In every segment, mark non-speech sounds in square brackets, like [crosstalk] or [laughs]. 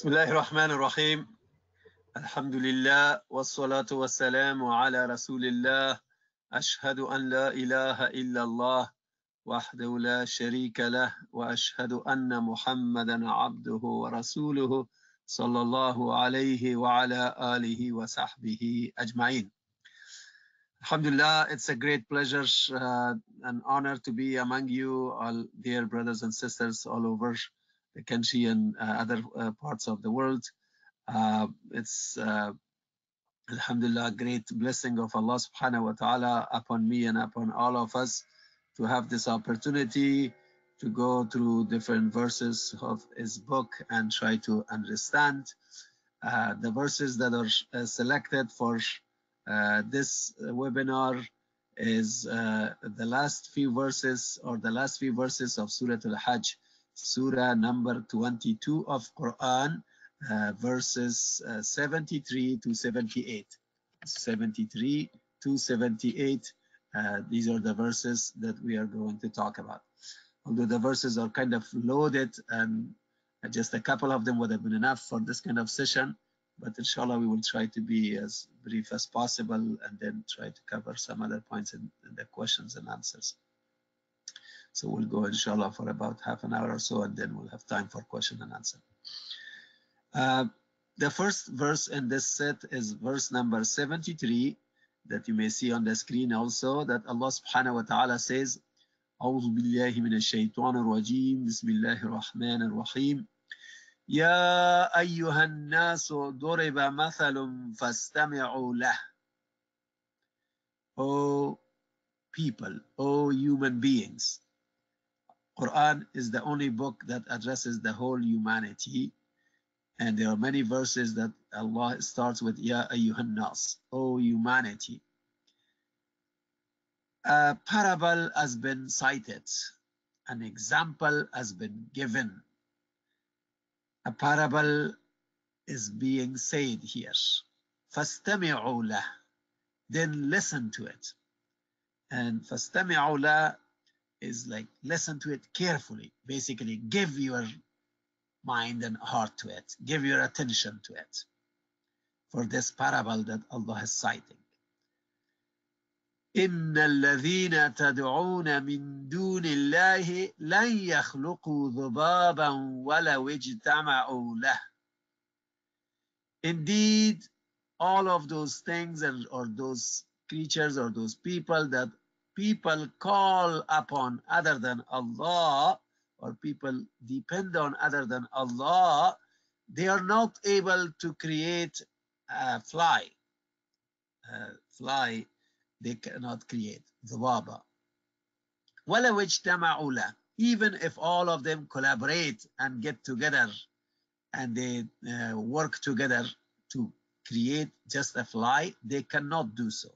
بسم الله الرحمن الرحيم. الحمد لله والصلاة والسلام على رسول الله. أشهد أن لا إله إلا الله وحده لا شريك له وأشهد أن محمدا عبده ورسوله صلى الله عليه وعلى آله وصحبه أجمعين. Alhamdulillah, it's a great pleasure uh, and honor to be among you, all dear brothers and sisters all over. Country and uh, other uh, parts of the world. Uh, it's Alhamdulillah, great blessing of Allah subhanahu wa ta'ala upon me and upon all of us to have this opportunity to go through different verses of his book and try to understand uh, the verses that are uh, selected for uh, this webinar is the last few verses or the last few verses of Surah Al-Hajj, Surah number 22 of Quran, uh, verses uh, 73 to 78. 73 to 78. Uh, these are the verses that we are going to talk about. Although the verses are kind of loaded and just a couple of them would have been enough for this kind of session but inshallah we will try to be as brief as possible and then try to cover some other points in, in, the questions and answers so we'll go inshallah for about half an hour or so and then we'll have time for question and answer uh, the first verse in this set is verse number 73 that you may see on the screen also that Allah subhanahu wa ta'ala says أعوذ بالله من الشيطان الرجيم بسم الله الرحمن الرحيم يا أيها الناس ضرب مثل فاستمعوا له O people, O human beings. Quran is the only book that addresses the whole humanity and there are many verses that Allah starts with Ya ayyuhan nas, O humanity. A parable has been cited, an example has been given a parable is being said here. فَاسْتَمِعُوا لَهُ Then listen to it. And فَاسْتَمِعُوا لَهُ is like listen to it carefully. Basically, give your mind and heart to it. Give your attention to it. For this parable that Allah is citing. إن الذين تدعون من دون الله لن يخلقوا ذبابا ولو اجتمعوا له. Indeed, all of those things and or those creatures or those people that people call upon other than Allah or people depend on other than Allah, they are not able to create a fly. A fly they cannot create ذبابة ولو اجتمعوا له even if all of them collaborate and get together and they uh, work together to create just a fly they cannot do so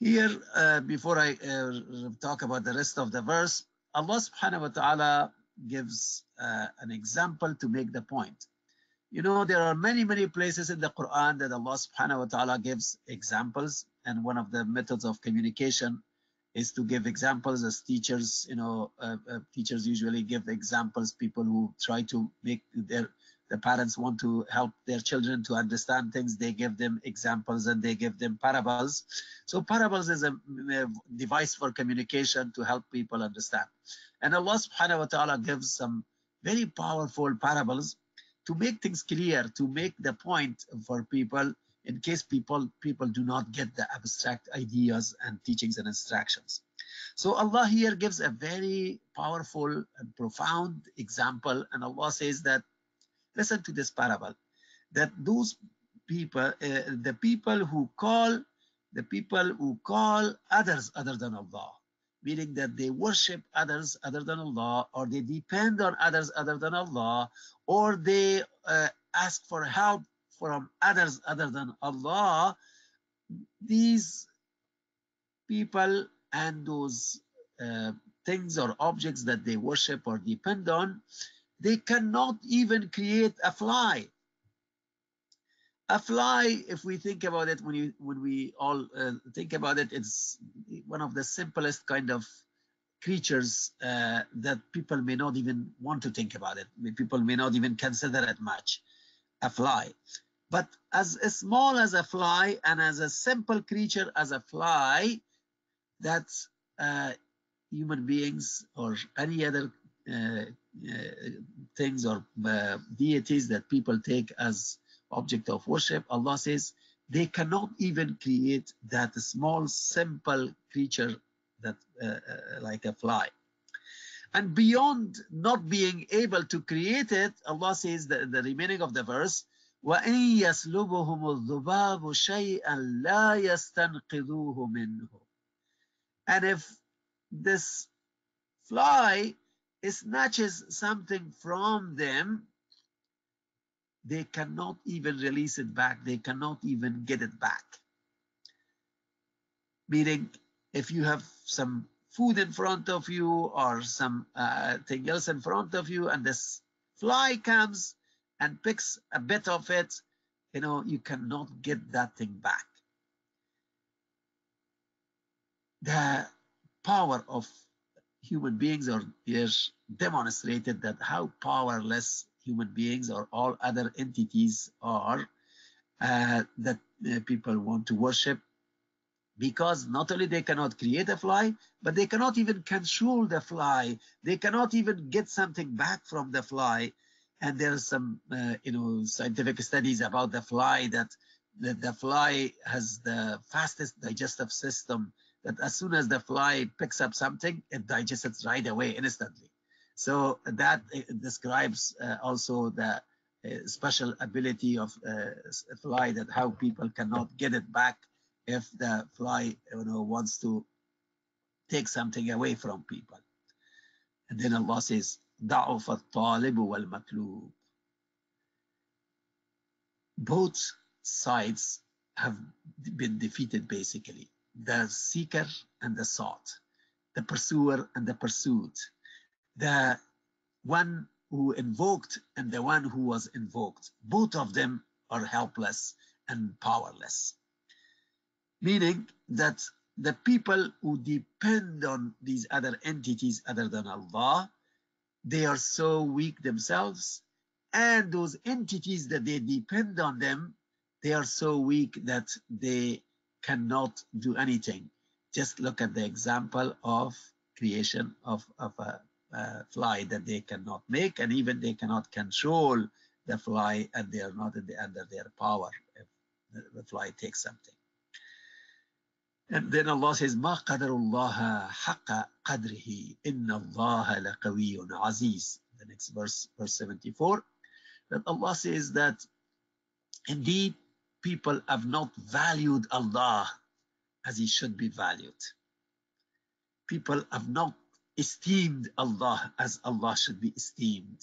here uh, before I uh, talk about the rest of the verse Allah subhanahu wa ta'ala gives uh, an example to make the point you know, there are many, many places in the Quran that Allah subhanahu wa ta'ala gives examples. And one of the methods of communication is to give examples as teachers, you know, uh, uh, teachers usually give examples, people who try to make their, the parents want to help their children to understand things. They give them examples and they give them parables. So parables is a, a device for communication to help people understand. And Allah subhanahu wa ta'ala gives some very powerful parables to make things clear, to make the point for people in case people people do not get the abstract ideas and teachings and instructions. So Allah here gives a very powerful and profound example and Allah says that, listen to this parable, that those people, uh, the people who call, the people who call others other than Allah, meaning that they worship others other than Allah, or they depend on others other than Allah, or they uh, ask for help from others other than Allah, these people and those uh, things or objects that they worship or depend on, they cannot even create a fly. A fly, if we think about it, when you when we all uh, think about it, it's one of the simplest kind of creatures uh, that people may not even want to think about it. People may not even consider it much, a fly. But as small as a fly and as a simple creature as a fly, that uh, human beings or any other things or uh, deities that people take as object of worship, Allah says they cannot even create that small, simple creature that uh, uh, like a fly. And beyond not being able to create it, Allah says the, the remaining of the verse, وَإِن يَسْلُبُهُمُ الذُّبَابُ شَيْئًا لَا يَسْتَنْقِذُوهُ مِنْهُ And if this fly snatches something from them, they cannot even release it back. They cannot even get it back. Meaning, if you have some food in front of you or some uh, thing else in front of you and this fly comes and picks a bit of it, you know, you cannot get that thing back. The power of human beings are here demonstrated that how powerless human beings or all other entities are uh, that uh, people want to worship because not only they cannot create a fly, but they cannot even control the fly. They cannot even get something back from the fly. And there's some, uh, you know, scientific studies about the fly that the, the fly has the fastest digestive system that as soon as the fly picks up something, it digests it right away instantly. So that uh, describes uh, also the uh, special ability of uh, a fly that how people cannot get it back if the fly you know wants to take something away from people. And then Allah says, ضعف الطالب والمطلوب. Both sides have been defeated basically. The seeker and the sought, the pursuer and the pursued the one who invoked and the one who was invoked. Both of them are helpless and powerless. Meaning that the people who depend on these other entities other than Allah, they are so weak themselves. And those entities that they depend on them, they are so weak that they cannot do anything. Just look at the example of creation of, of a uh, fly that they cannot make and even they cannot control the fly and they are not the, under their power if the, fly takes something. And then Allah says, ما قدر الله حق قدره إن الله لقوي عزيز. The next verse, verse 74, that Allah says that indeed people have not valued Allah as he should be valued. People have not esteemed Allah as Allah should be esteemed.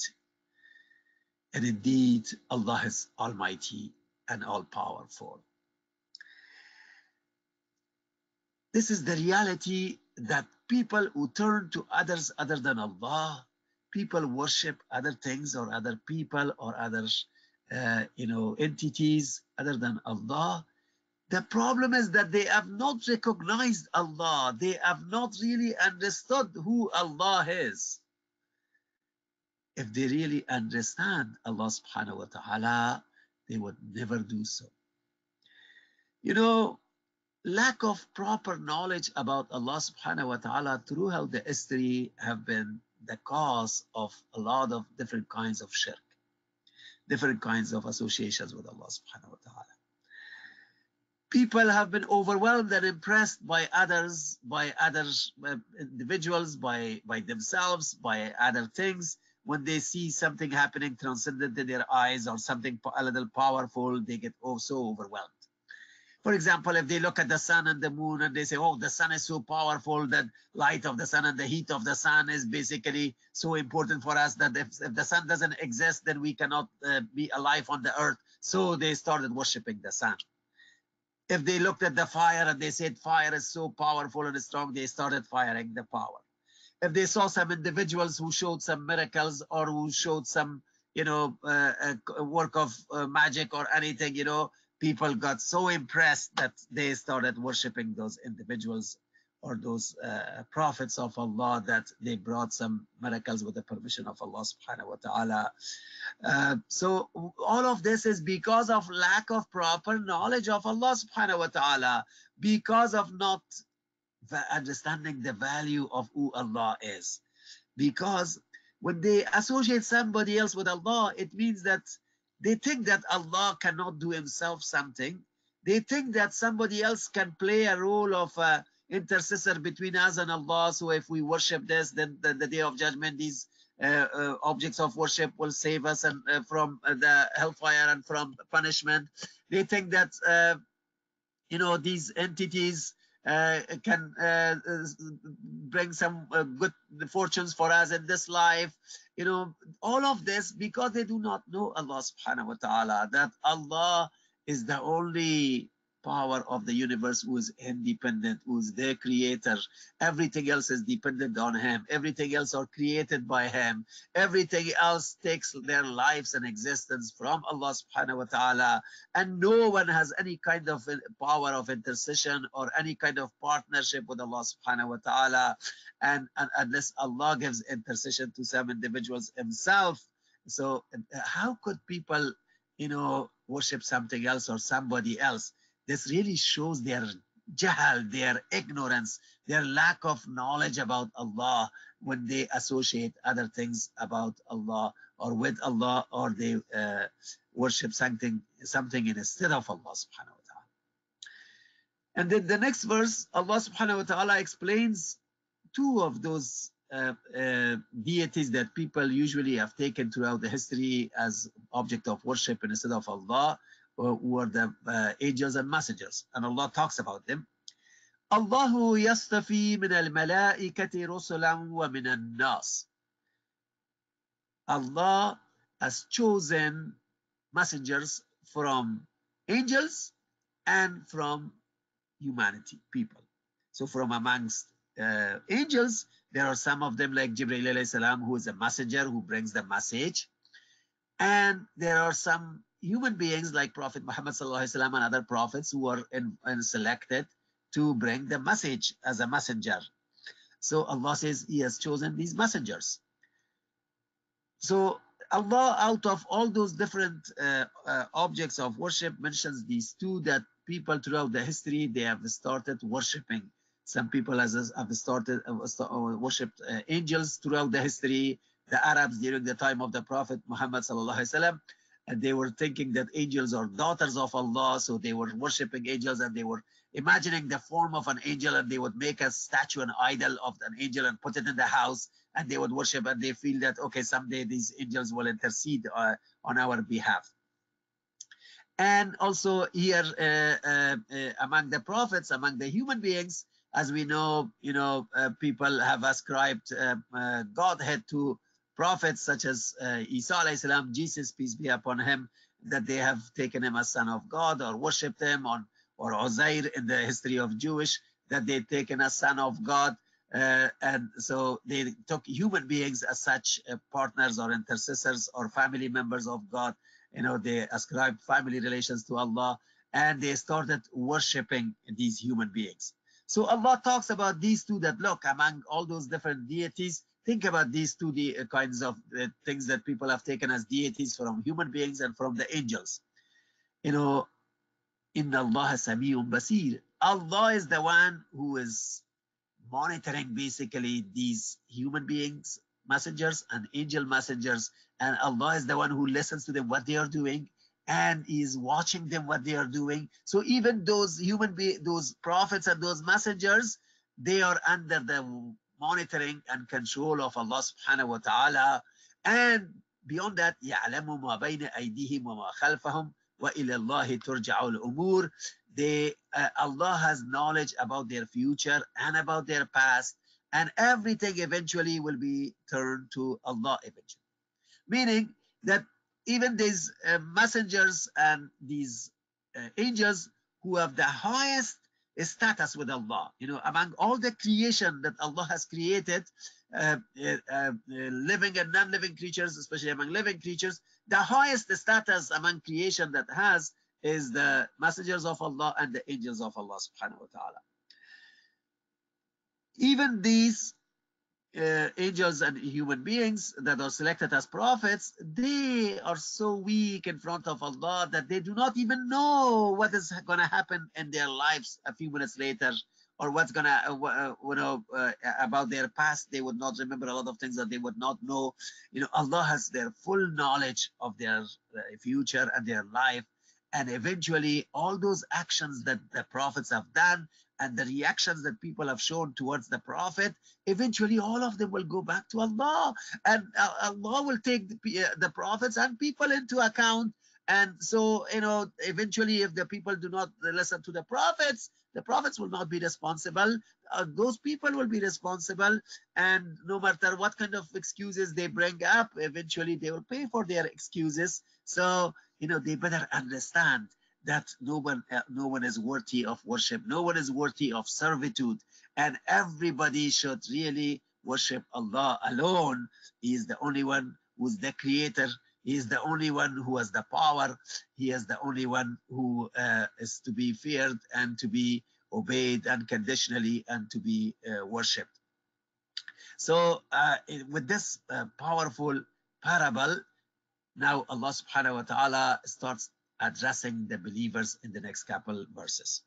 And indeed, Allah is almighty and all powerful. This is the reality that people who turn to others other than Allah, people worship other things or other people or other, uh, you know, entities other than Allah, the problem is that they have not recognized Allah. They have not really understood who Allah is. If they really understand Allah subhanahu wa ta'ala, they would never do so. You know, lack of proper knowledge about Allah subhanahu wa ta'ala throughout the history have been the cause of a lot of different kinds of shirk, different kinds of associations with Allah subhanahu wa ta'ala people have been overwhelmed and impressed by others, by other uh, individuals, by, by themselves, by other things. When they see something happening transcendent in their eyes or something a little powerful, they get oh, so overwhelmed. For example, if they look at the sun and the moon and they say, oh, the sun is so powerful that light of the sun and the heat of the sun is basically so important for us that if, if the sun doesn't exist, then we cannot uh, be alive on the earth. So they started worshiping the sun if they looked at the fire and they said fire is so powerful and strong, they started firing the power. If they saw some individuals who showed some miracles or who showed some, you know, uh, uh, work of uh, magic or anything, you know, people got so impressed that they started worshiping those individuals or those uh, prophets of Allah that they brought some miracles with the permission of Allah subhanahu wa ta'ala. Uh, so all of this is because of lack of proper knowledge of Allah subhanahu wa ta'ala, because of not understanding the value of who Allah is. Because when they associate somebody else with Allah, it means that they think that Allah cannot do himself something. They think that somebody else can play a role of a intercessor between us and Allah. So if we worship this, then the, the day of judgment, these uh, uh, objects of worship will save us and uh, from uh, the hellfire and from punishment. They think that uh, you know these entities uh, can uh, bring some uh, good fortunes for us in this life. You know, all of this because they do not know Allah subhanahu wa ta'ala, that Allah is the only power of the universe who is independent, who is their creator. Everything else is dependent on him. Everything else are created by him. Everything else takes their lives and existence from Allah subhanahu wa ta'ala. And no one has any kind of power of intercession or any kind of partnership with Allah subhanahu wa ta'ala. And, and unless Allah gives intercession to some individuals himself. So how could people, you know, worship something else or somebody else? This really shows their jahal, their ignorance, their lack of knowledge about Allah when they associate other things about Allah or with Allah or they uh, worship something something instead of Allah subhanahu wa ta'ala. And then the next verse, Allah subhanahu wa ta'ala explains two of those uh, uh, deities that people usually have taken throughout the history as object of worship instead of Allah who are the uh, angels and messengers and Allah talks about them الله يصطفي من الملائكة رسلا ومن الناس Allah has chosen messengers from angels and from humanity, people. So from amongst uh, angels, there are some of them like Jibreel salam, who is a messenger who brings the message. And there are some human beings like Prophet Muhammad and other prophets who are in, in selected to bring the message as a messenger. So Allah says He has chosen these messengers. So Allah, out of all those different uh, uh, objects of worship, mentions these two that people throughout the history they have started worshiping. Some people has, have started uh, uh worshipped uh, angels throughout the history. The Arabs during the time of the Prophet Muhammad sallallahu alaihi wasallam and they were thinking that angels are daughters of Allah, so they were worshiping angels and they were imagining the form of an angel and they would make a statue, an idol of an angel and put it in the house and they would worship and they feel that, okay, someday these angels will intercede uh, on our behalf. And also here uh, uh, uh among the prophets, among the human beings, as we know, you know, uh, people have ascribed uh, Godhead to prophets such as uh, Isa salam, Jesus, peace be upon him, that they have taken him as son of God or worshipped him on or Uzair in the history of Jewish, that they taken as son of God. Uh, and so they took human beings as such uh, partners or intercessors or family members of God. You know, they ascribed family relations to Allah and they started worshipping these human beings. So Allah talks about these two that look among all those different deities, think about these two uh, kinds of uh, things that people have taken as deities from human beings and from the angels. You know, in Allah Samiyun Basir. Allah is the one who is monitoring basically these human beings, messengers and angel messengers, and Allah is the one who listens to them what they are doing and is watching them what they are doing. So even those human be those prophets and those messengers, they are under the monitoring and control of Allah subhanahu wa ta'ala. And beyond that, يَعْلَمُ مَا بَيْنَ أَيْدِيهِمْ وَمَا خَلْفَهُمْ وَإِلَى اللَّهِ تُرْجَعُ الْأُمُورِ they uh, Allah has knowledge about their future and about their past and everything eventually will be turned to Allah eventually meaning that even these uh, messengers and these uh, angels who have the highest status with Allah. You know, among all the creation that Allah has created, uh, uh, uh, living and non-living creatures, especially among living creatures, the highest status among creation that has is the messengers of Allah and the angels of Allah subhanahu wa ta'ala. even these uh, angels and human beings that are selected as prophets, they are so weak in front of Allah that they do not even know what is going to happen in their lives a few minutes later or what's going to, uh, uh, you know, uh, about their past. They would not remember a lot of things that they would not know. You know, Allah has their full knowledge of their uh, future and their life. And eventually, all those actions that the prophets have done and the reactions that people have shown towards the prophet eventually all of them will go back to allah. And uh, allah will take the, uh, the prophets and people into account. And so you know eventually if the people do not listen to the prophets the prophets will not be responsible. Uh, those people will be responsible. And no matter what kind of excuses they bring up eventually they will pay for their excuses. So you know they better understand that no one uh, no one is worthy of worship no one is worthy of servitude and everybody should really worship allah alone. He is the only one who's the creator. He is the only one who has the power. He is the only one who uh, is to be feared and to be obeyed unconditionally and to be uh, worshipped. So uh, with this uh, powerful parable now allah subhanahu wa ta'ala starts addressing the believers in the next couple verses.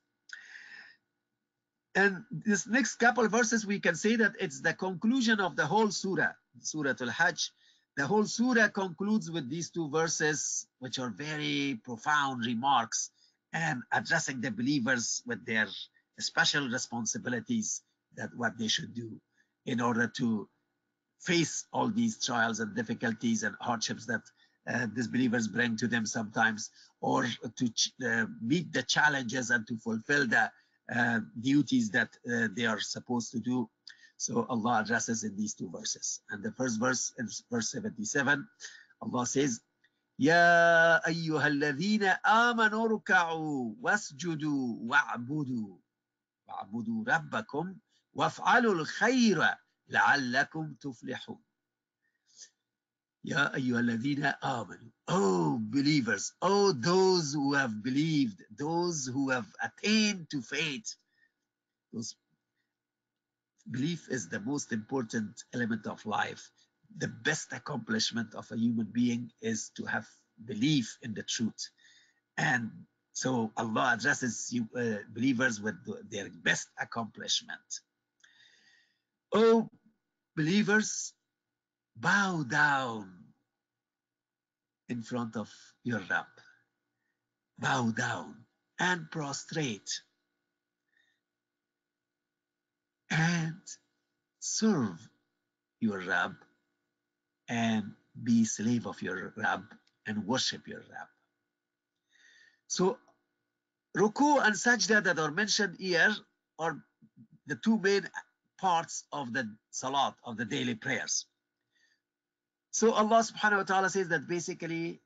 And this next couple verses, we can say that it's the conclusion of the whole surah, Surah Al-Hajj. The whole surah concludes with these two verses, which are very profound remarks and addressing the believers with their special responsibilities that what they should do in order to face all these trials and difficulties and hardships that uh, disbelievers bring to them sometimes, or to uh, meet the challenges and to fulfill the uh, duties that uh, they are supposed to do. So Allah addresses in these two verses. And the first verse is verse 77. Allah says, يا أيها الذين آمنوا اركعوا واسجدوا واعبدوا واعبدوا ربكم وافعلوا الخير لعلكم تفلحون Ya ayyuhalladhina amanu. Oh believers, oh those who have believed, those who have attained to faith. Those belief is the most important element of life. The best accomplishment of a human being is to have belief in the truth. And so Allah addresses you, uh, believers with their best accomplishment. Oh believers, bow down in front of your Rabb. Bow down and prostrate and serve your Rabb and be slave of your Rabb and worship your Rabb. So Ruku and Sajda that are mentioned here are the two main parts of the Salat, of the daily prayers. So Allah subhanahu wa ta'ala says that basically,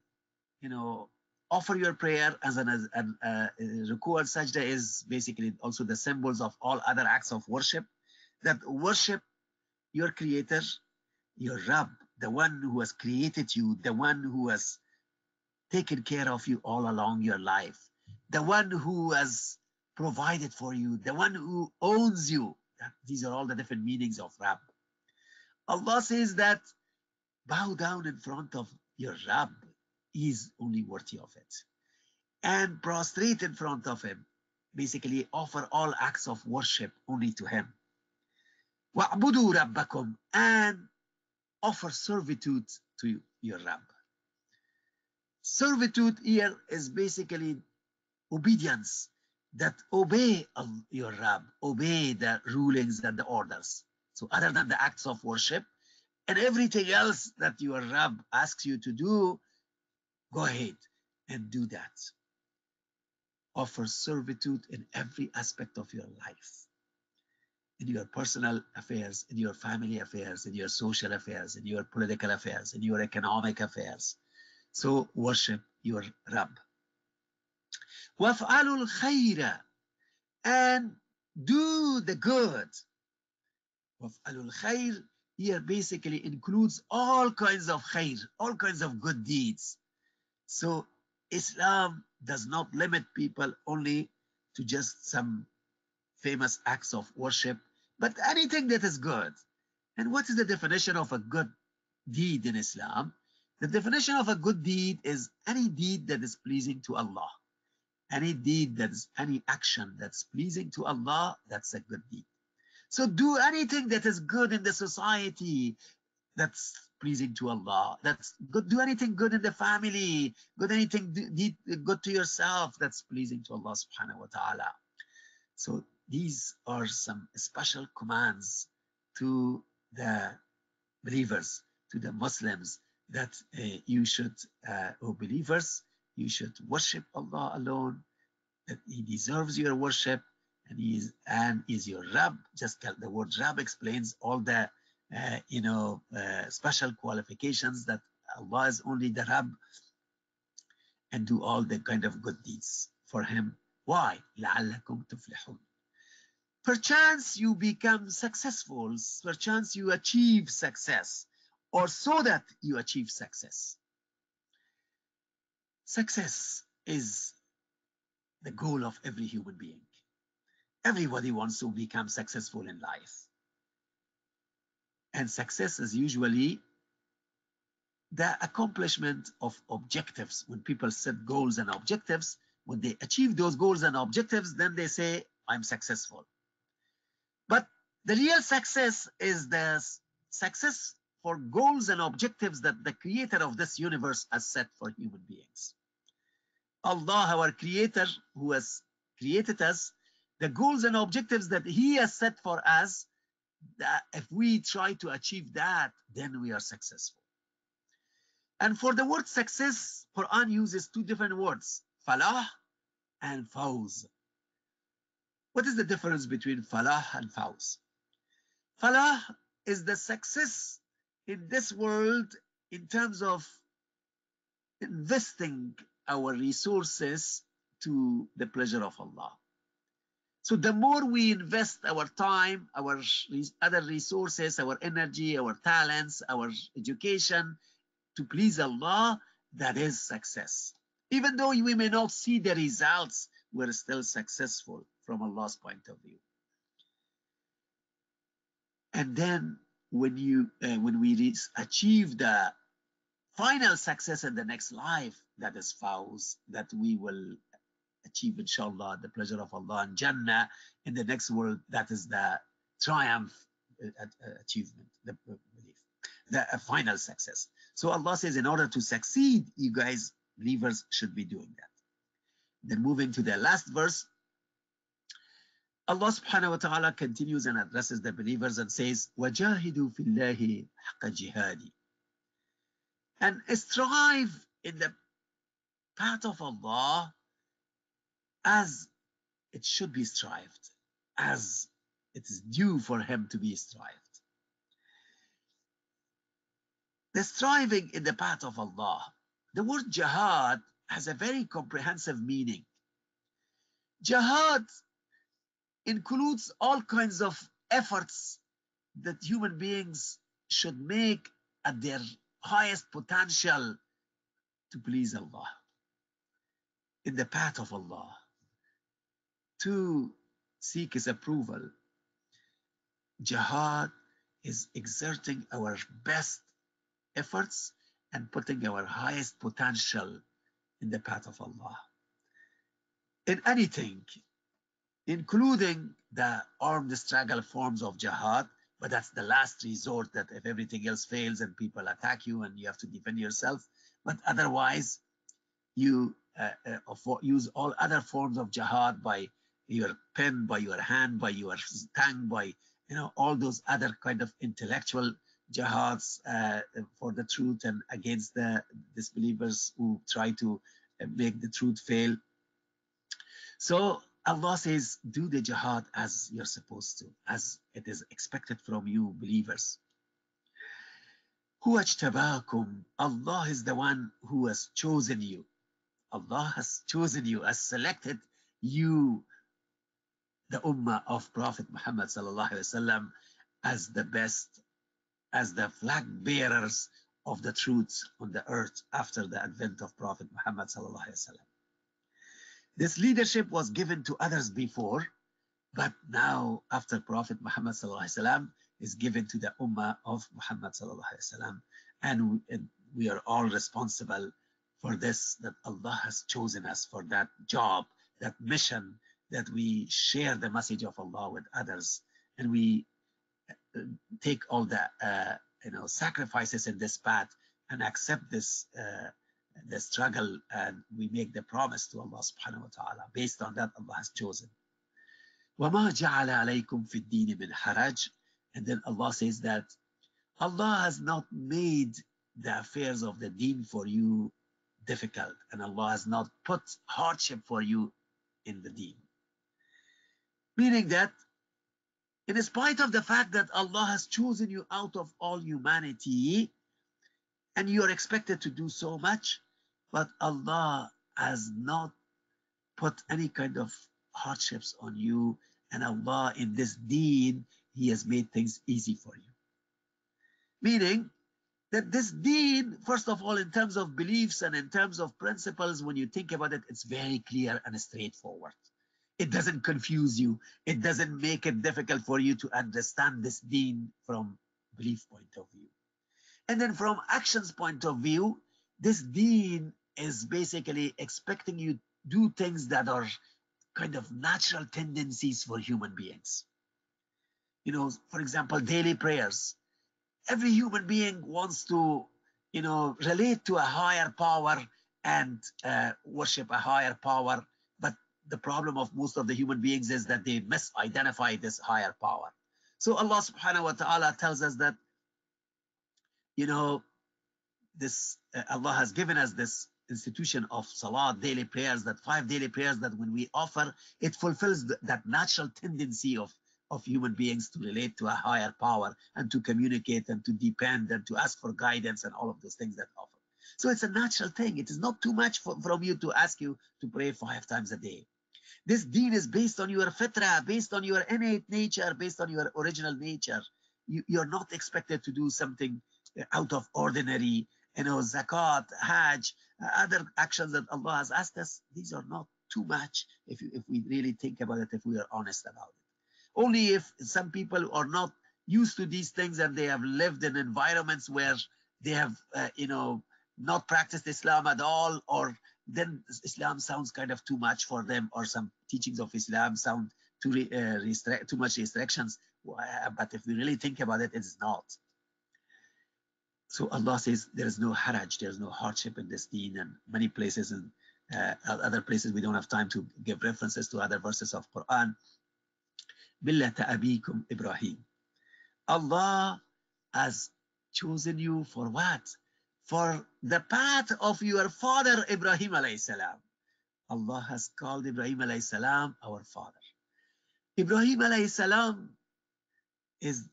you know, offer your prayer as an, as an uh, ruku and sajda is basically also the symbols of all other acts of worship that worship your creator, your Rabb, the one who has created you, the one who has taken care of you all along your life, the one who has provided for you, the one who owns you. These are all the different meanings of Rabb. Allah says that bow down in front of your Rabb. He's only worthy of it. And prostrate in front of him. Basically, offer all acts of worship only to him. وَاعْبُدُوا رَبَّكُمْ And offer servitude to your Rabb. Servitude here is basically obedience that obey your Rabb, obey the rulings and the orders. So other than the acts of worship, and everything else that your Rabb asks you to do, go ahead and do that. Offer servitude in every aspect of your life. In your personal affairs, in your family affairs, in your social affairs, in your political affairs, in your economic affairs. So worship your Rabb. وَافْعَلُوا الْخَيْرَ And do the good. وَافْعَلُوا الْخَيْرَ here basically includes all kinds of khair, all kinds of good deeds. So Islam does not limit people only to just some famous acts of worship, but anything that is good. And what is the definition of a good deed in Islam? The definition of a good deed is any deed that is pleasing to Allah. Any deed that is any action that's pleasing to Allah, that's a good deed. So do anything that is good in the society that's pleasing to Allah. That's good. Do anything good in the family. Good anything good to yourself. That's pleasing to Allah subhanahu wa ta'ala. So these are some special commands to the believers, to the Muslims, that uh, you should, uh, oh believers, you should worship Allah alone, that He deserves your worship, and He is, and is your Rab. Just the word Rab explains all the, uh, you know, uh, special qualifications that Allah is only the Rab, and do all the kind of good deeds for Him. Why? لعلكم تفلحون perchance you become successful, perchance you achieve success, or so that you achieve success. Success is the goal of every human being. Everybody wants to become successful in life. And success is usually the accomplishment of objectives. When people set goals and objectives, when they achieve those goals and objectives, then they say, I'm successful. But the real success is the success for goals and objectives that the creator of this universe has set for human beings. Allah, our creator who has created us, the goals and objectives that he has set for us, that if we try to achieve that, then we are successful. And for the word success, Quran uses two different words, falah and fawz. What is the difference between falah and fawz? Falah is the success in this world in terms of investing our resources to the pleasure of Allah. So the more we invest our time, our other resources, our energy, our talents, our education to please Allah, that is success. Even though we may not see the results, we're still successful from Allah's point of view. And then when you uh, when we achieve the final success in the next life, that is fawz, that we will achieve inshallah the pleasure of Allah and Jannah in the next world, that is the triumph uh, uh achievement, the belief, the uh, final success. So Allah says, in order to succeed, you guys, believers, should be doing that. Then moving to the last verse, Allah subhanahu wa ta'ala continues and addresses the believers and says, وَجَاهِدُوا فِي اللَّهِ حَقَّ جِهَادِ And strive in the path of Allah as it should be strived, as it is due for him to be strived. The striving in the path of Allah. The word jihad has a very comprehensive meaning. Jihad includes all kinds of efforts that human beings should make at their highest potential to please Allah, in the path of Allah, to seek His approval. Jihad is exerting our best efforts and putting our highest potential in the path of Allah. In anything, including the armed struggle forms of jihad, but that's the last resort that if everything else fails and people attack you and you have to defend yourself, but otherwise you uh, uh, use all other forms of jihad by your pen, by your hand, by your tongue, by you know all those other kind of intellectual jihads uh, for the truth and against the disbelievers who try to uh, make the truth fail. So Allah says, do the jihad as you're supposed to, as it is expected from you believers. Allah is the one who has chosen you. Allah has chosen you, has selected you, the ummah of Prophet Muhammad sallallahu alaihi wasallam, as the best, as the flag bearers of the truth on the earth after the advent of Prophet Muhammad sallallahu alaihi wasallam. This leadership was given to others before, But now, after Prophet Muhammad sallam, is given to the Ummah of Muhammad sallam, and we, and we are all responsible for this, that Allah has chosen us for that job, that mission, that we share the message of Allah with others, and we uh, take all the uh, you know sacrifices in this path and accept this uh, the struggle and we make the promise to Allah subhanahu wa ta'ala based on that Allah has chosen وَمَا جَعَلَ عَلَيْكُمْ فِي الدِّينِ مِنْ حَرَجٍ and then Allah says that Allah has not made the affairs of the deen for you difficult and Allah has not put hardship for you in the deen meaning that in spite of the fact that Allah has chosen you out of all humanity and you are expected to do so much but Allah has not put any kind of hardships on you and Allah in this deen he has made things easy for you. Meaning that this deen first of all in terms of beliefs and in terms of principles when you think about it it's very clear and straightforward it doesn't confuse you. It doesn't make it difficult for you to understand this deen from belief point of view. And then from actions point of view this deen is basically expecting you do things that are kind of natural tendencies for human beings. You know for example daily prayers. Every human being wants to you know relate to a higher power and uh, worship a higher power the problem of most of the human beings is that they misidentify this higher power. So Allah subhanahu wa ta'ala tells us that, you know, this uh, Allah has given us this institution of salah, daily prayers, that five daily prayers that when we offer, it fulfills the, that natural tendency of, of human beings to relate to a higher power and to communicate and to depend and to ask for guidance and all of those things that offer. So it's a natural thing. It is not too much for, from you to ask you to pray five times a day. This deen is based on your fitra, based on your innate nature, based on your original nature. You, you're not expected to do something out of ordinary, you know, zakat, hajj, other actions that Allah has asked us. These are not too much if, you, if we really think about it, if we are honest about it. Only if some people are not used to these things and they have lived in environments where they have, uh, you know, not practiced Islam at all or then Islam sounds kind of too much for them, or some teachings of Islam sound too uh, restrict, too much restrictions. But if we really think about it, it is not. So Allah says there is no haraj, there is no hardship in this deen, and many places and uh, other places we don't have time to give references to other verses of Quran. Millata abikum Ibrahim. Allah has chosen you for what? For the path of your father Ibrahim alayhi salam. Allah has called Ibrahim alayhi salam our father. Ibrahim alayhi salam is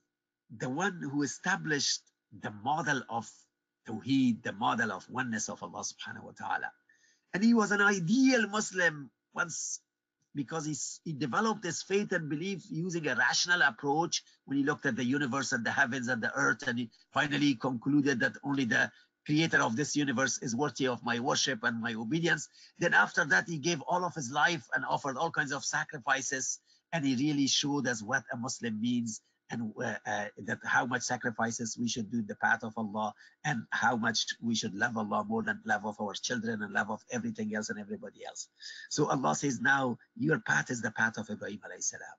the one who established the model of Tawheed, the model of oneness of Allah subhanahu wa ta'ala. And he was an ideal Muslim once because he, he developed his faith and belief using a rational approach when he looked at the universe and the heavens and the earth and he finally concluded that only the creator of this universe is worthy of my worship and my obedience. Then after that, he gave all of his life and offered all kinds of sacrifices. And he really showed us what a Muslim means and uh, uh, that how much sacrifices we should do in the path of Allah and how much we should love Allah more than love of our children and love of everything else and everybody else. So Allah says, now your path is the path of Ibrahim alayhi salam.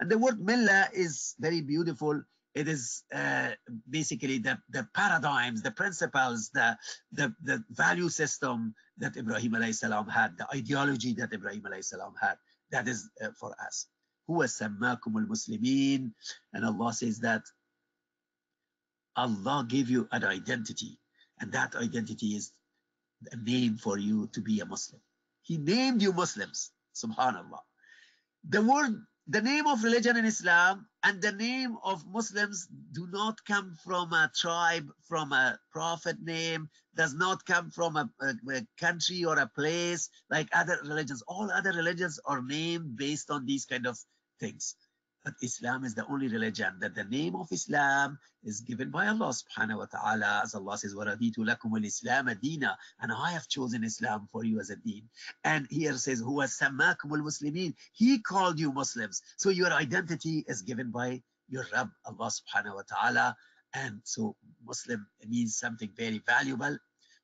And the word millah is very beautiful it is uh, basically the, the paradigms, the principles, the, the, the value system that Ibrahim alayhi salam had, the ideology that Ibrahim alayhi salam had. That is uh, for us. Sammakum al-muslimin? And Allah says that Allah gave you an identity. And that identity is a name for you to be a Muslim. He named you Muslims. Subhanallah. The word the name of religion in Islam and the name of Muslims do not come from a tribe, from a prophet name, does not come from a, a, a, country or a place like other religions. All other religions are named based on these kind of things But Islam is the only religion that the name of Islam is given by Allah subhanahu wa ta'ala. As Allah says, وَرَضِيتُ لَكُمُ الْإِسْلَامَ دِينًا And I have chosen Islam for you as a deen. And here says, هُوَ سَمَّاكُمُ الْمُسْلِمِينَ He called you Muslims. So your identity is given by your Rabb, Allah subhanahu wa ta'ala. And so Muslim means something very valuable.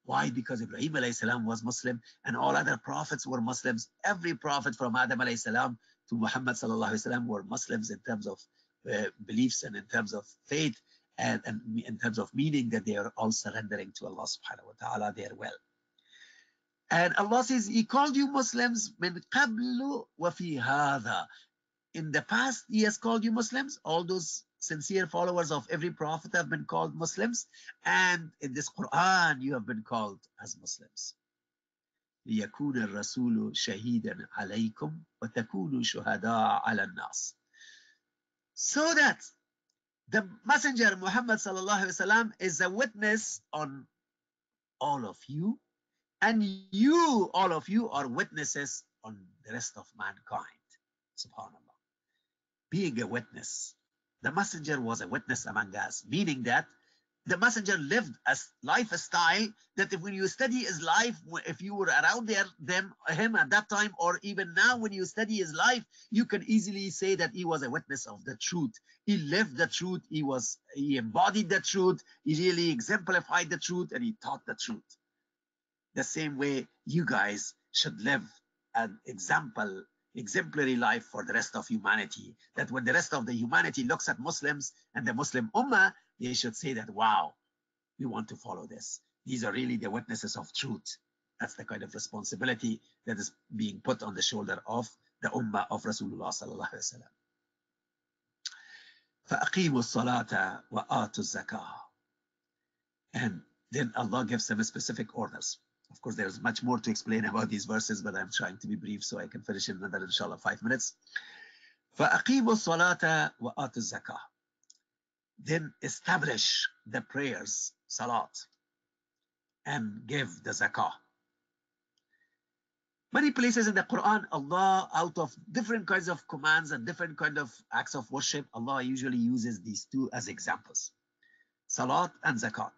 Why? Because Ibrahim alayhi salam was Muslim and all other prophets were Muslims. Every prophet from Adam alayhi salam to Muhammad sallallahu alaihi wasallam were Muslims in terms of uh, beliefs and in terms of faith and, and in terms of meaning that they are all surrendering to Allah subhanahu wa ta'ala their will. And Allah says, He called you Muslims min qablu wa fi hadha. In the past, He has called you Muslims. All those sincere followers of every prophet have been called Muslims. And in this Quran, you have been called as Muslims. ليكون الرسول شهيدا عليكم وتكونوا شهداء على الناس so that the messenger Muhammad sallallahu alaihi wasallam is a witness on all of you and you all of you are witnesses on the rest of mankind subhanallah being a witness the messenger was a witness among us meaning that the messenger lived a lifestyle that if when you study his life, if you were around there, them, him at that time, or even now when you study his life, you can easily say that he was a witness of the truth. He lived the truth. He was, he embodied the truth. He really exemplified the truth and he taught the truth. The same way you guys should live an example exemplary life for the rest of humanity. That when the rest of the humanity looks at Muslims and the Muslim Ummah, they should say that, wow, we want to follow this. These are really the witnesses of truth. That's the kind of responsibility that is being put on the shoulder of the Ummah of Rasulullah sallallahu alaihi wasallam. فَأَقِيمُوا الصَّلَاةَ وَآتُوا الزَّكَاةَ And then Allah gives them specific orders. Of course, there's much more to explain about these verses, but I'm trying to be brief so I can finish in another, inshallah, five minutes. فَأَقِيمُوا الصَّلَاةَ وَآتُوا الزَّكَاةَ then establish the prayers, salat, and give the zakah. Many places in the Quran, Allah, out of different kinds of commands and different kind of acts of worship, Allah usually uses these two as examples. Salat and zakat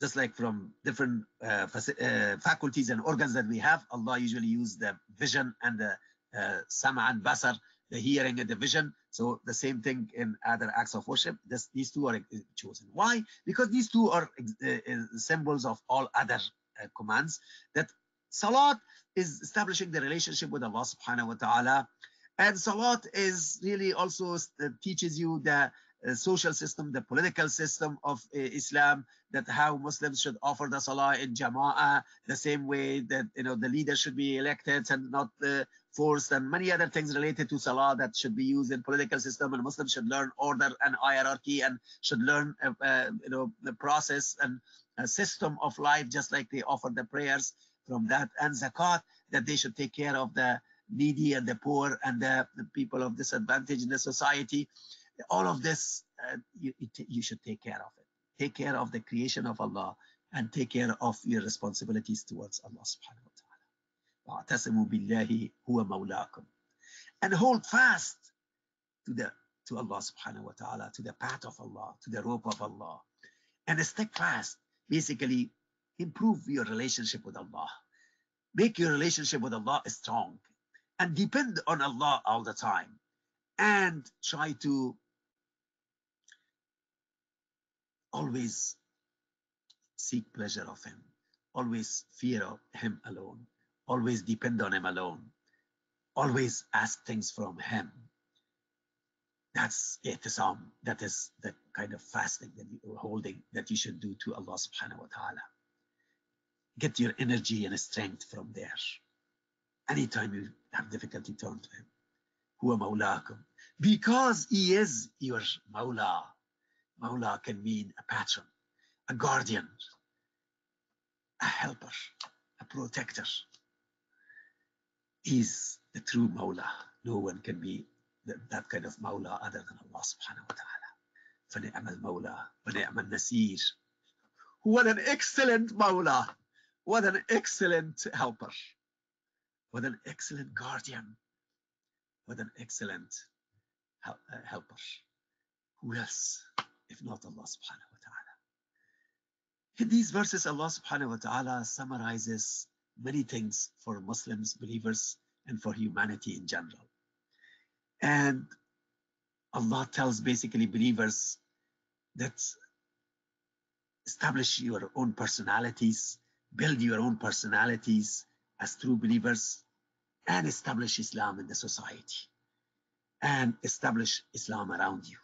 just like from different uh, uh, faculties and organs that we have, Allah usually use the vision and the uh, sama and basar, the hearing and the vision. So the same thing in other acts of worship. This, these two are chosen. Why? Because these two are uh, uh, symbols of all other uh, commands. That salat is establishing the relationship with Allah subhanahu wa ta'ala. And salat is really also teaches you the uh, social system, the political system of uh, Islam, that how Muslims should offer the salah in jama'ah, the same way that you know the leader should be elected and not uh, forced, and many other things related to salah that should be used in political system, and Muslims should learn order and hierarchy and should learn uh, uh, you know the process and system of life, just like they offer the prayers from that and zakat, that they should take care of the needy and the poor and the, the people of disadvantage in the society all of this, uh, you, you should take care of it. Take care of the creation of Allah and take care of your responsibilities towards Allah subhanahu wa ta'ala. And hold fast to the to Allah subhanahu wa ta'ala, to the path of Allah, to the rope of Allah. And stick fast. Basically, improve your relationship with Allah. Make your relationship with Allah strong. And depend on Allah all the time. And try to always seek pleasure of him, always fear of him alone, always depend on him alone, always ask things from him. That's ihtisam. That is the kind of fasting that you holding that you should do to Allah subhanahu wa ta'ala. Get your energy and strength from there. Anytime you have difficulty, turn to him. Huwa. Because he is your mawla. Mawla can mean a patron, a guardian, a helper, a protector. Is the true Mawla. No one can be that kind of Mawla other than Allah subhanahu wa ta'ala. فنعم المولى ونعم النصير. What an excellent Mawla. What an excellent helper. What an excellent guardian. What an excellent uh, helper. Who else if not Allah subhanahu wa ta'ala? In these verses, Allah subhanahu wa ta'ala summarizes many things for Muslims, believers, and for humanity in general. And Allah tells basically believers that establish your own personalities, build your own personalities as true believers, and establish Islam in the society, and establish Islam around you,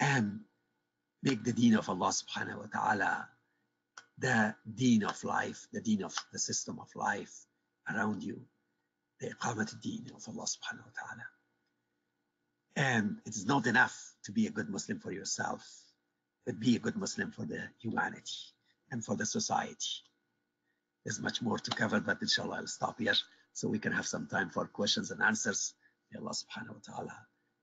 and make the deen of Allah subhanahu wa ta'ala the deen of life, the deen of the system of life around you, the iqamat deen of Allah subhanahu wa ta'ala. And it is not enough to be a good Muslim for yourself, but be a good Muslim for the humanity and for the society. There's much more to cover, but inshallah I'll stop here so we can have some time for questions and answers. May Allah subhanahu wa ta'ala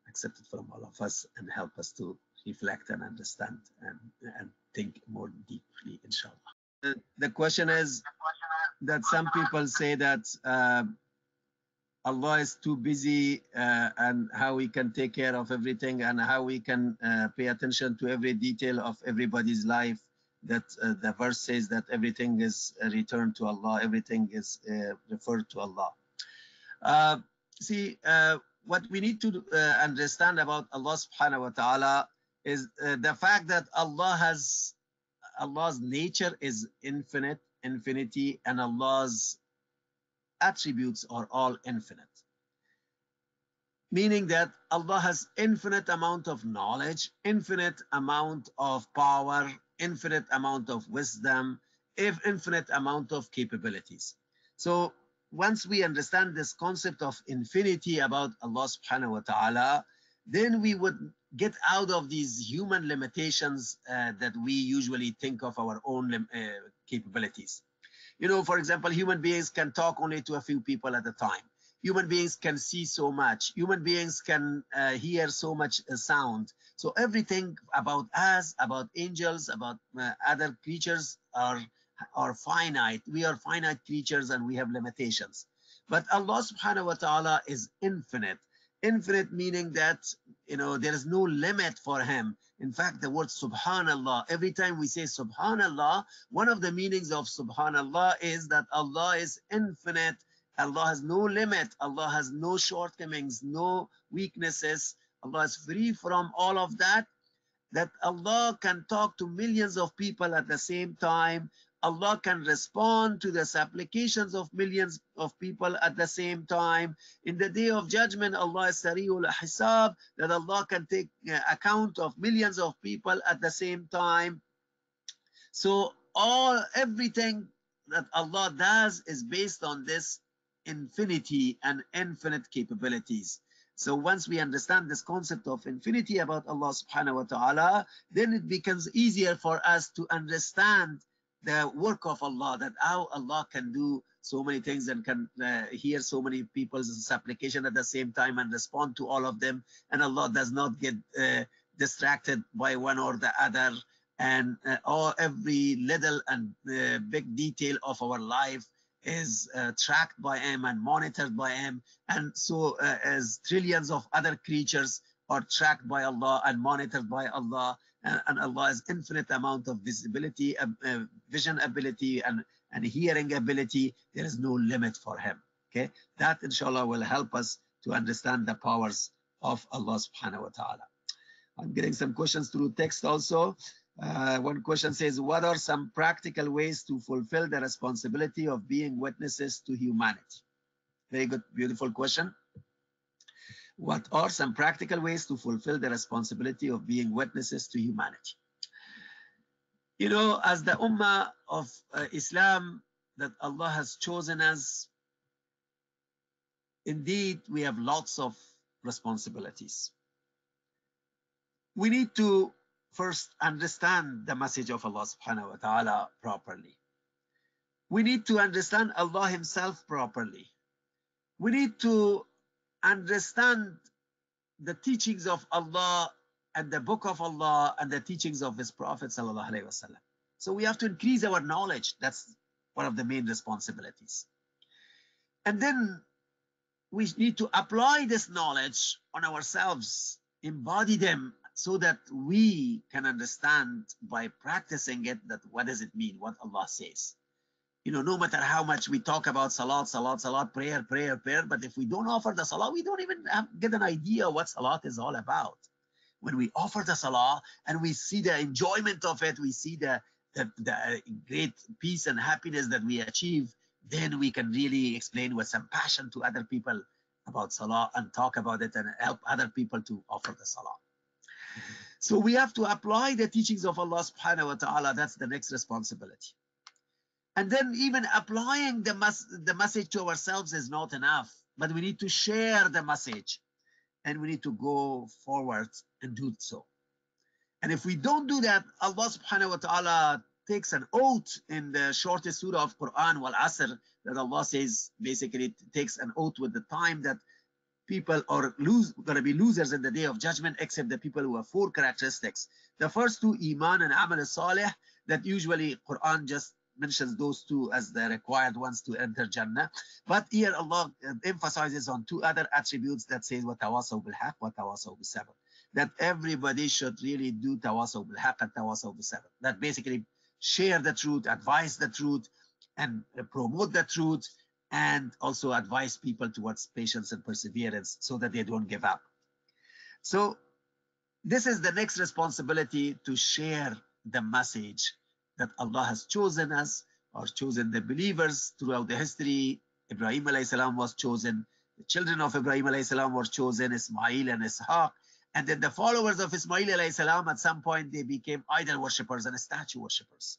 accept it from all of us and help us to reflect and understand and, and think more deeply, inshallah. The, the question is that some people say that uh, Allah is too busy uh, and how we can take care of everything and how we can uh, pay attention to every detail of everybody's life. That uh, the verse says that everything is returned to Allah, everything is uh, referred to Allah. Uh, see, what we need to understand about Allah subhanahu wa ta'ala is uh, the fact that Allah has Allah's nature is infinite, infinity, and Allah's attributes are all infinite. Meaning that Allah has infinite amount of knowledge, infinite amount of power, infinite amount of wisdom, infinite amount of capabilities. So once we understand this concept of infinity about Allah subhanahu wa ta'ala, then we would get out of these human limitations uh, that we usually think of our own uh, capabilities. You know, for example, human beings can talk only to a few people at a time. Human beings can see so much. Human beings can uh, hear so much uh, sound. So everything about us, about angels, about uh, other creatures are, are finite. We are finite creatures and we have limitations. But Allah subhanahu wa ta'ala is infinite infinite meaning that you know there is no limit for him. In fact the word subhanallah every time we say subhanallah one of the meanings of subhanallah is that allah is infinite. Allah has no limit. Allah has no shortcomings no weaknesses. Allah is free from all of that. That allah can talk to millions of people at the same time Allah can respond to the supplications of millions of people at the same time. In the day of judgment, Allah is Sari'ul Hisab, that Allah can take uh, account of millions of people at the same time. So all everything that Allah does is based on this infinity and infinite capabilities. So once we understand this concept of infinity about Allah subhanahu wa ta'ala, then it becomes easier for us to understand the work of Allah, that how Allah can do so many things and can uh, hear so many people's supplication at the same time and respond to all of them. And Allah does not get uh, distracted by one or the other. And uh, all every little and uh, big detail of our life is uh, tracked by Him and monitored by Him. And so, uh, as trillions of other creatures are tracked by Allah and monitored by Allah, and Allah has infinite amount of visibility, uh, uh, vision ability, and, and hearing ability. There is no limit for him. Okay, that inshallah will help us to understand the powers of Allah subhanahu wa ta'ala. I'm getting some questions through text also. Uh, one question says, what are some practical ways to fulfill the responsibility of being witnesses to humanity? Very good, beautiful question. What are some practical ways to fulfill the responsibility of being witnesses to humanity? You know, as the Ummah of uh, Islam that Allah has chosen us, indeed, we have lots of responsibilities. We need to first understand the message of Allah subhanahu wa ta'ala properly. We need to understand Allah Himself properly. We need to understand the teachings of Allah and the book of Allah and the teachings of his Prophet So we have to increase our knowledge. That's one of the main responsibilities. And then we need to apply this knowledge on ourselves, embody them so that we can understand by practicing it that what does it mean, what Allah says. You know, no matter how much we talk about salat, salat, salat, prayer, prayer, prayer, but if we don't offer the salah, we don't even have, get an idea what salat is all about. When we offer the salah and we see the enjoyment of it, we see the, the, the great peace and happiness that we achieve then we can really explain with some passion to other people about Salah and talk about it and help other people to offer the Salah. So we have to apply the teachings of Allah subhanahu wa ta'ala. That's the next responsibility. And then even applying the, mes the message to ourselves is not enough, but we need to share the message and we need to go forward and do so. And if we don't do that, Allah subhanahu wa ta'ala takes an oath in the shortest surah of Quran, Wal Asr, that Allah says basically it takes an oath with the time that people are lose to be losers in the day of judgment, except the people who have four characteristics. The first two, Iman and Amal Salih, that usually Quran just mentions those two as the required ones to enter Jannah. But here Allah emphasizes on two other attributes that says وَتَوَاصَوْا بِالْحَقِّ وَتَوَاصَوْا بِالصَّبْرِ that everybody should really do tawasaw bil haqq and tawasaw bil sabr. That basically share the truth, advise the truth, and promote the truth, and also advise people towards patience and perseverance so that they don't give up. So this is the next responsibility to share the message that Allah has chosen us or chosen the believers throughout the history. Ibrahim salam was chosen. The children of Ibrahim salam were chosen, Ismail and Ishaq. And then the followers of Ismail salam, at some point, they became idol worshippers and statue worshippers.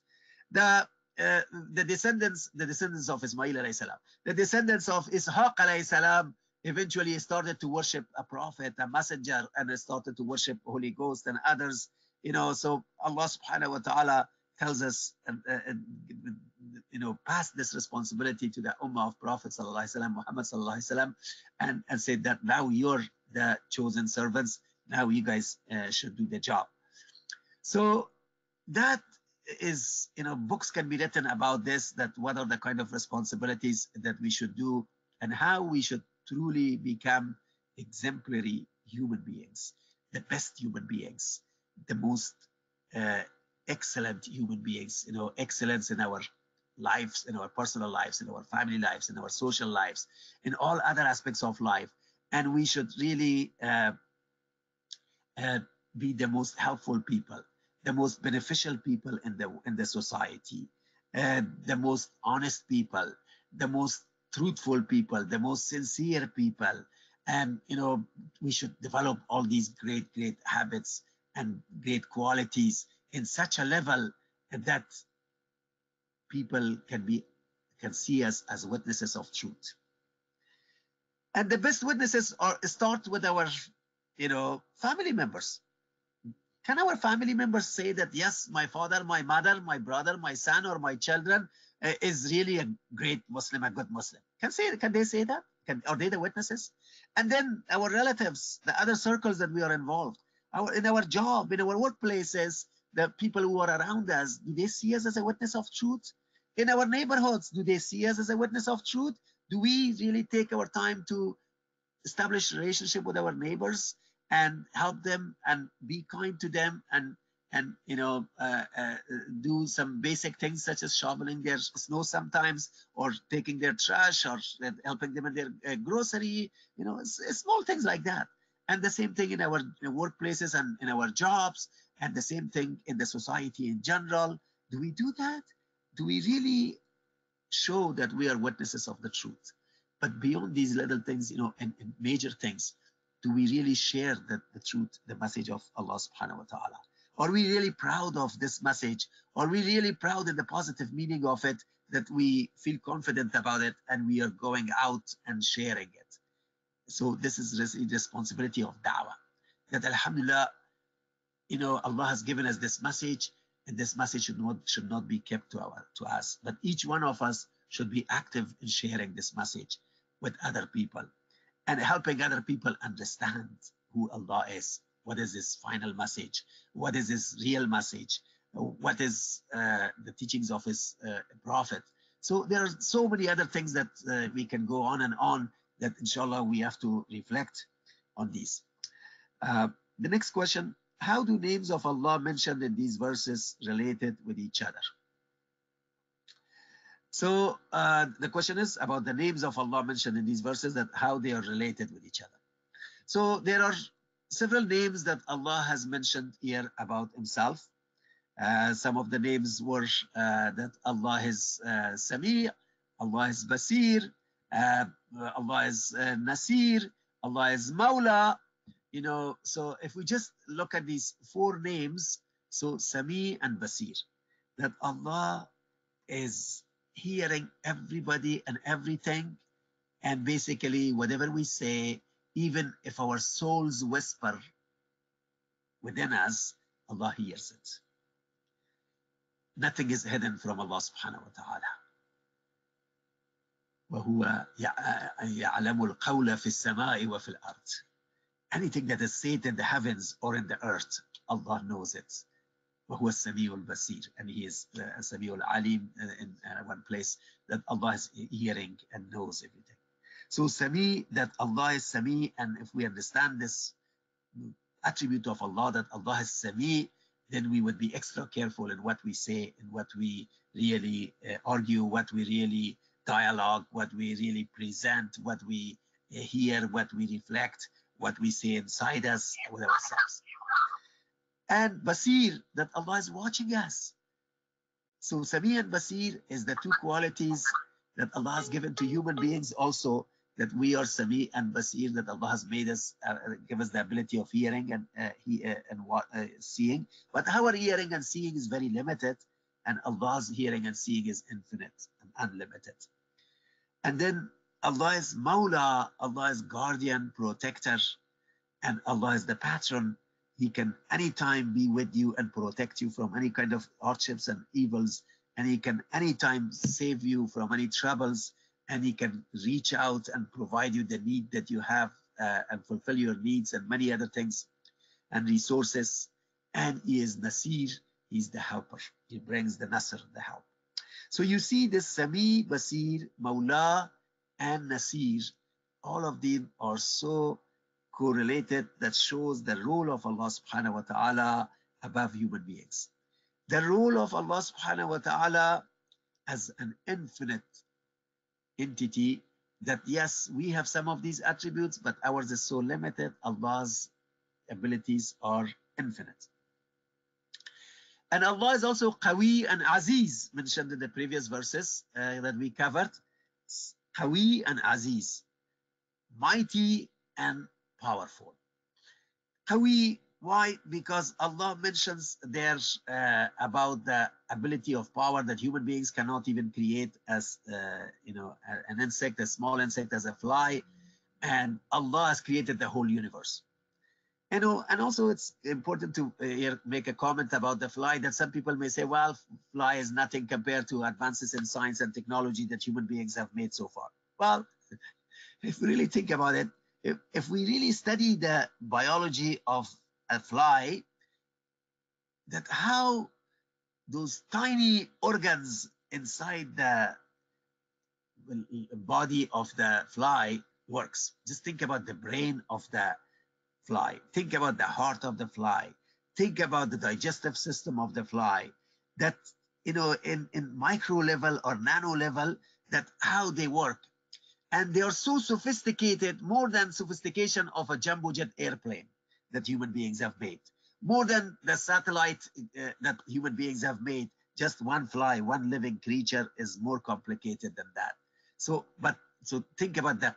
The uh, the descendants, the descendants of Ismail alayhi salam, the descendants of Ishaq alayhi salam, eventually started to worship a prophet, a messenger, and started to worship Holy Ghost and others. You know, so Allah subhanahu wa ta'ala tells us, uh, uh, you know, pass this responsibility to the ummah of Prophet sallallahu Muhammad sallallahu and, and said that now you're the chosen servants now you guys uh, should do the job. So that is, you know, books can be written about this, that what are the kind of responsibilities that we should do and how we should truly become exemplary human beings, the best human beings, the most uh, excellent human beings, you know, excellence in our lives, in our personal lives, in our family lives, in our social lives, in all other aspects of life. And we should really uh, uh, be the most helpful people, the most beneficial people in the in the society, uh, the most honest people, the most truthful people, the most sincere people. And you know, we should develop all these great, great habits and great qualities in such a level that people can be can see us as witnesses of truth. And the best witnesses are start with our you know, family members. Can our family members say that, yes, my father, my mother, my brother, my son, or my children uh, is really a great Muslim, a good Muslim? Can say, can they say that? Can, are they the witnesses? And then our relatives, the other circles that we are involved, our, in our job, in our workplaces, the people who are around us, do they see us as a witness of truth? In our neighborhoods, do they see us as a witness of truth? Do we really take our time to establish relationship with our neighbors and help them and be kind to them and and you know uh, uh, do some basic things such as shoveling their snow sometimes or taking their trash or helping them in their uh, grocery you know it's, it's small things like that and the same thing in our workplaces and in our jobs and the same thing in the society in general do we do that do we really show that we are witnesses of the truth but beyond these little things you know and, and major things do we really share the, the truth, the message of Allah subhanahu wa ta'ala? Are we really proud of this message? Are we really proud in the positive meaning of it that we feel confident about it and we are going out and sharing it? So this is the responsibility of da'wah. That alhamdulillah, you know, Allah has given us this message and this message should not should not be kept to our to us. But each one of us should be active in sharing this message with other people and helping other people understand who Allah is. What is His final message? What is His real message? What is uh, the teachings of His uh, Prophet? So there are so many other things that uh, we can go on and on that inshallah we have to reflect on these. Uh, the next question, how do names of Allah mentioned in these verses related with each other? So uh, the question is about the names of Allah mentioned in these verses that how they are related with each other. So there are several names that Allah has mentioned here about himself. Uh, some of the names were uh, that Allah is uh, Sami, Allah is Basir, uh, Allah is uh, Nasir, Allah is Mawla You know, so if we just look at these four names, so Sami and Basir, that Allah is hearing everybody and everything. And basically, whatever we say, even if our souls whisper within us, Allah hears it. Nothing is hidden from Allah subhanahu wa ta'ala. وهو يعلم القول في السماء وفي الأرض. Anything that is said in the heavens or in the earth, Allah knows it. وهو السميع البصير and he is uh, السميع العليم in uh, one place that Allah is hearing and knows everything. So Sami, that Allah is Sami, and if we understand this attribute of Allah, that Allah is Sami, then we would be extra careful in what we say, in what we really uh, argue, what we really dialogue, what we really present, what we uh, hear, what we reflect, what we see inside us with ourselves and Basir, that Allah is watching us. So Sami and Basir is the two qualities that Allah has given to human beings also, that we are Sami and Basir, that Allah has made us, uh, give us the ability of hearing and, uh, he, uh, and what, uh, seeing. But our hearing and seeing is very limited, and Allah's hearing and seeing is infinite and unlimited. And then Allah is Mawla, Allah is guardian, protector, and Allah is the patron he can anytime be with you and protect you from any kind of hardships and evils. And he can anytime save you from any troubles. And he can reach out and provide you the need that you have uh, and fulfill your needs and many other things and resources. And he is Nasir, he's the helper. He brings the Nasr, the help. So you see this Sami, Basir, Mawla, and Nasir, all of them are so correlated that shows the role of Allah subhanahu wa ta'ala above human beings. The role of Allah subhanahu wa ta'ala as an infinite entity that yes, we have some of these attributes, but ours is so limited. Allah's abilities are infinite. And Allah is also Qawi and Aziz, mentioned in the previous verses uh, that we covered. Qawi and Aziz, mighty and powerful. Qawi, why? Because Allah mentions there uh, about the ability of power that human beings cannot even create as, uh, you know, an insect, a small insect as a fly. And Allah has created the whole universe. Know, and also it's important to uh, make a comment about the fly that some people may say, well, fly is nothing compared to advances in science and technology that human beings have made so far. Well, [laughs] if we really think about it, if, if we really study the biology of a fly, that how those tiny organs inside the body of the fly works. Just think about the brain of the fly. Think about the heart of the fly. Think about the digestive system of the fly. That, you know, in, in micro level or nano level, that how they work and they are so sophisticated, more than sophistication of a jumbo jet airplane that human beings have made, more than the satellite uh, that human beings have made. Just one fly, one living creature is more complicated than that. So, but so think about the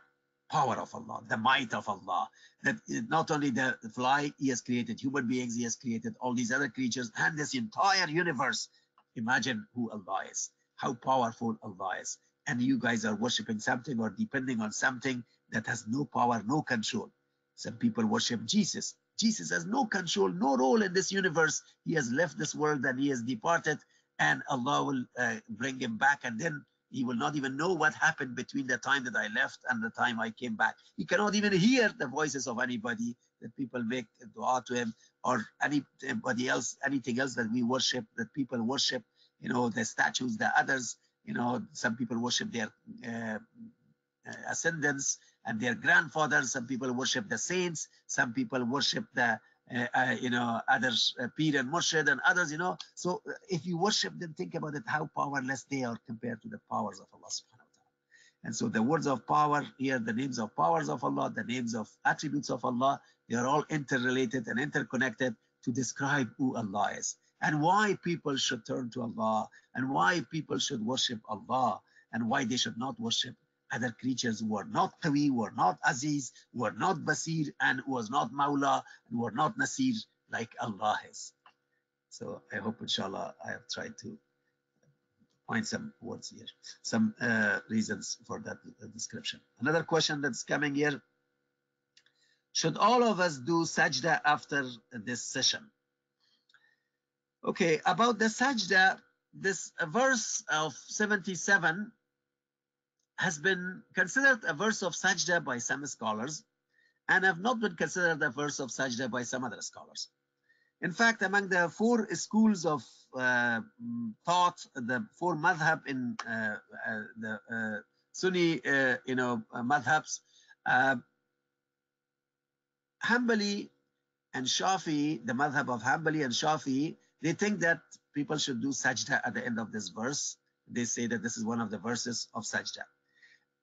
power of Allah, the might of Allah. That not only the fly, He has created human beings, He has created all these other creatures and this entire universe. Imagine who Allah is, how powerful Allah is and you guys are worshiping something or depending on something that has no power, no control. Some people worship Jesus. Jesus has no control, no role in this universe. He has left this world and he has departed, and Allah will uh, bring him back, and then he will not even know what happened between the time that I left and the time I came back. He cannot even hear the voices of anybody that people make dua to him or anybody else, anything else that we worship, that people worship, you know, the statues, the others you know, some people worship their uh, uh, ascendants and their grandfathers. Some people worship the saints. Some people worship the you know, others uh, Pir and Murshid and others, you know. So uh, if you worship them, think about it, how powerless they are compared to the powers of Allah subhanahu wa ta'ala. And so the words of power here, the names of powers of Allah, the names of attributes of Allah, they are all interrelated and interconnected to describe who Allah is and why people should turn to Allah and why people should worship Allah and why they should not worship other creatures were not Qawi, were not Aziz, were not Basir, and was not Mawla, and who are not Nasir, like Allah is. So I hope, inshallah, I have tried to find some words here, some uh, reasons for that uh, description. Another question that's coming here. Should all of us do sajda after this session? Okay, about the sajda, this verse of 77 has been considered a verse of sajda by some scholars and have not been considered a verse of sajda by some other scholars. In fact, among the four schools of uh, thought, the four madhab in uh, uh, the uh, Sunni, uh, you know, uh, madhabs, Hanbali and Shafi, the madhab of Hanbali and Shafi, they think that people should do sajda at the end of this verse. They say that this is one of the verses of sajda.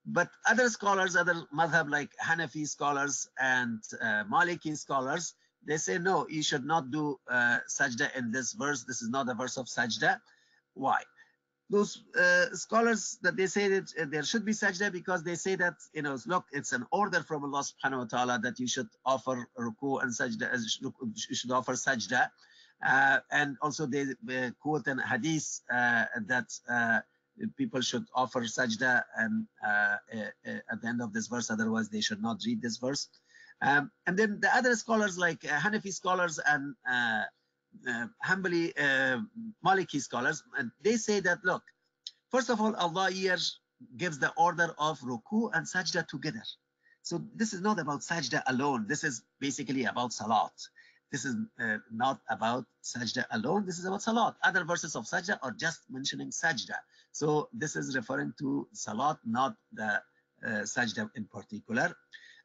But other scholars, other madhab like Hanafi scholars and uh, Maliki scholars, they say, no, you should not do uh, sajda in this verse. This is not a verse of sajda. Why? Those uh, scholars that they say that uh, there should be sajda because they say that, you know, look, it's an order from Allah subhanahu wa ta'ala that you should offer ruku and sajda, you should offer sajda. Uh, and also they uh, quote an hadith uh, that uh, people should offer sajda and uh, uh, at the end of this verse otherwise they should not read this verse um, and then the other scholars like uh, Hanafi scholars and uh, uh, Hanbali uh, Maliki scholars they say that look first of all Allah here gives the order of ruku and sajda together so this is not about sajda alone this is basically about salat this is uh, not about sajda alone. This is about salat. Other verses of sajda are just mentioning sajda. So this is referring to salat, not the uh, sajda in particular.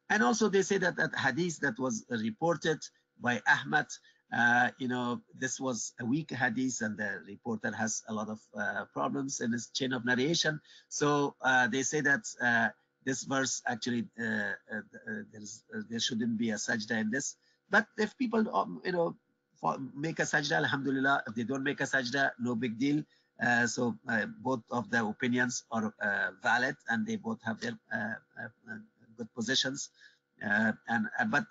And also they say that that hadith that was reported by Ahmad, uh, you know, this was a weak hadith and the reporter has a lot of uh, problems in his chain of narration. So uh, they say that uh, this verse actually, uh, there shouldn't be a sajda in this. But if people, um, you know, make a sajda, alhamdulillah. If they don't make a sajda, no big deal. Uh, so uh, both of the opinions are uh, valid and they both have their uh, uh, good positions. Uh, and But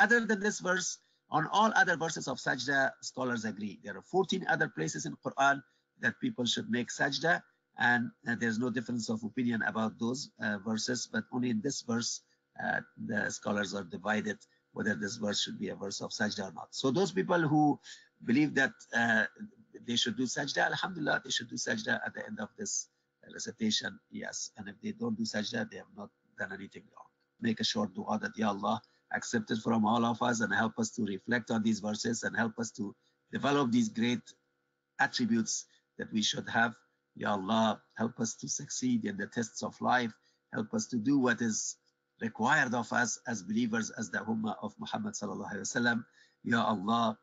other than this verse, on all other verses of sajda, scholars agree. There are 14 other places in Quran that people should make sajda and there's no difference of opinion about those verses, but only in this verse, the scholars are divided whether this verse should be a verse of sajda or not. So those people who believe that uh, they should do sajda, alhamdulillah, they should do sajda at the end of this uh, recitation, yes. And if they don't do sajda, they have not done anything wrong. Make a short dua that, Ya Allah, accept it from all of us and help us to reflect on these verses and help us to develop these great attributes that we should have. Ya Allah, help us to succeed in the tests of life. Help us to do what is required of us as believers, as the Ummah of Muhammad sallallahu alaihi wasallam. Ya Allah,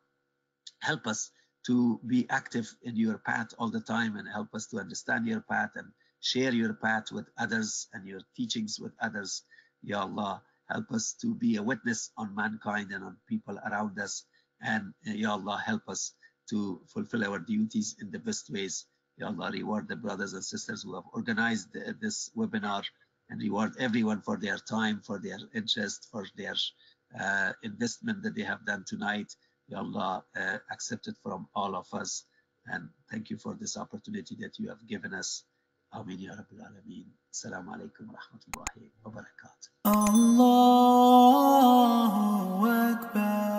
help us to be active in your path all the time and help us to understand your path and share your path with others and your teachings with others. Ya Allah, help us to be a witness on mankind and on people around us. And Ya Allah, help us to fulfill our duties in the best ways. Ya Allah, reward the brothers and sisters who have organized this webinar and reward everyone for their time, for their interest, for their uh, investment that they have done tonight. Allah, uh, accept from all of us. And thank you for this opportunity that you have given us. Amin Ya Rabbil Alameen. Assalamu alaikum wa rahmatullahi wa barakatuh. Allahu Akbar.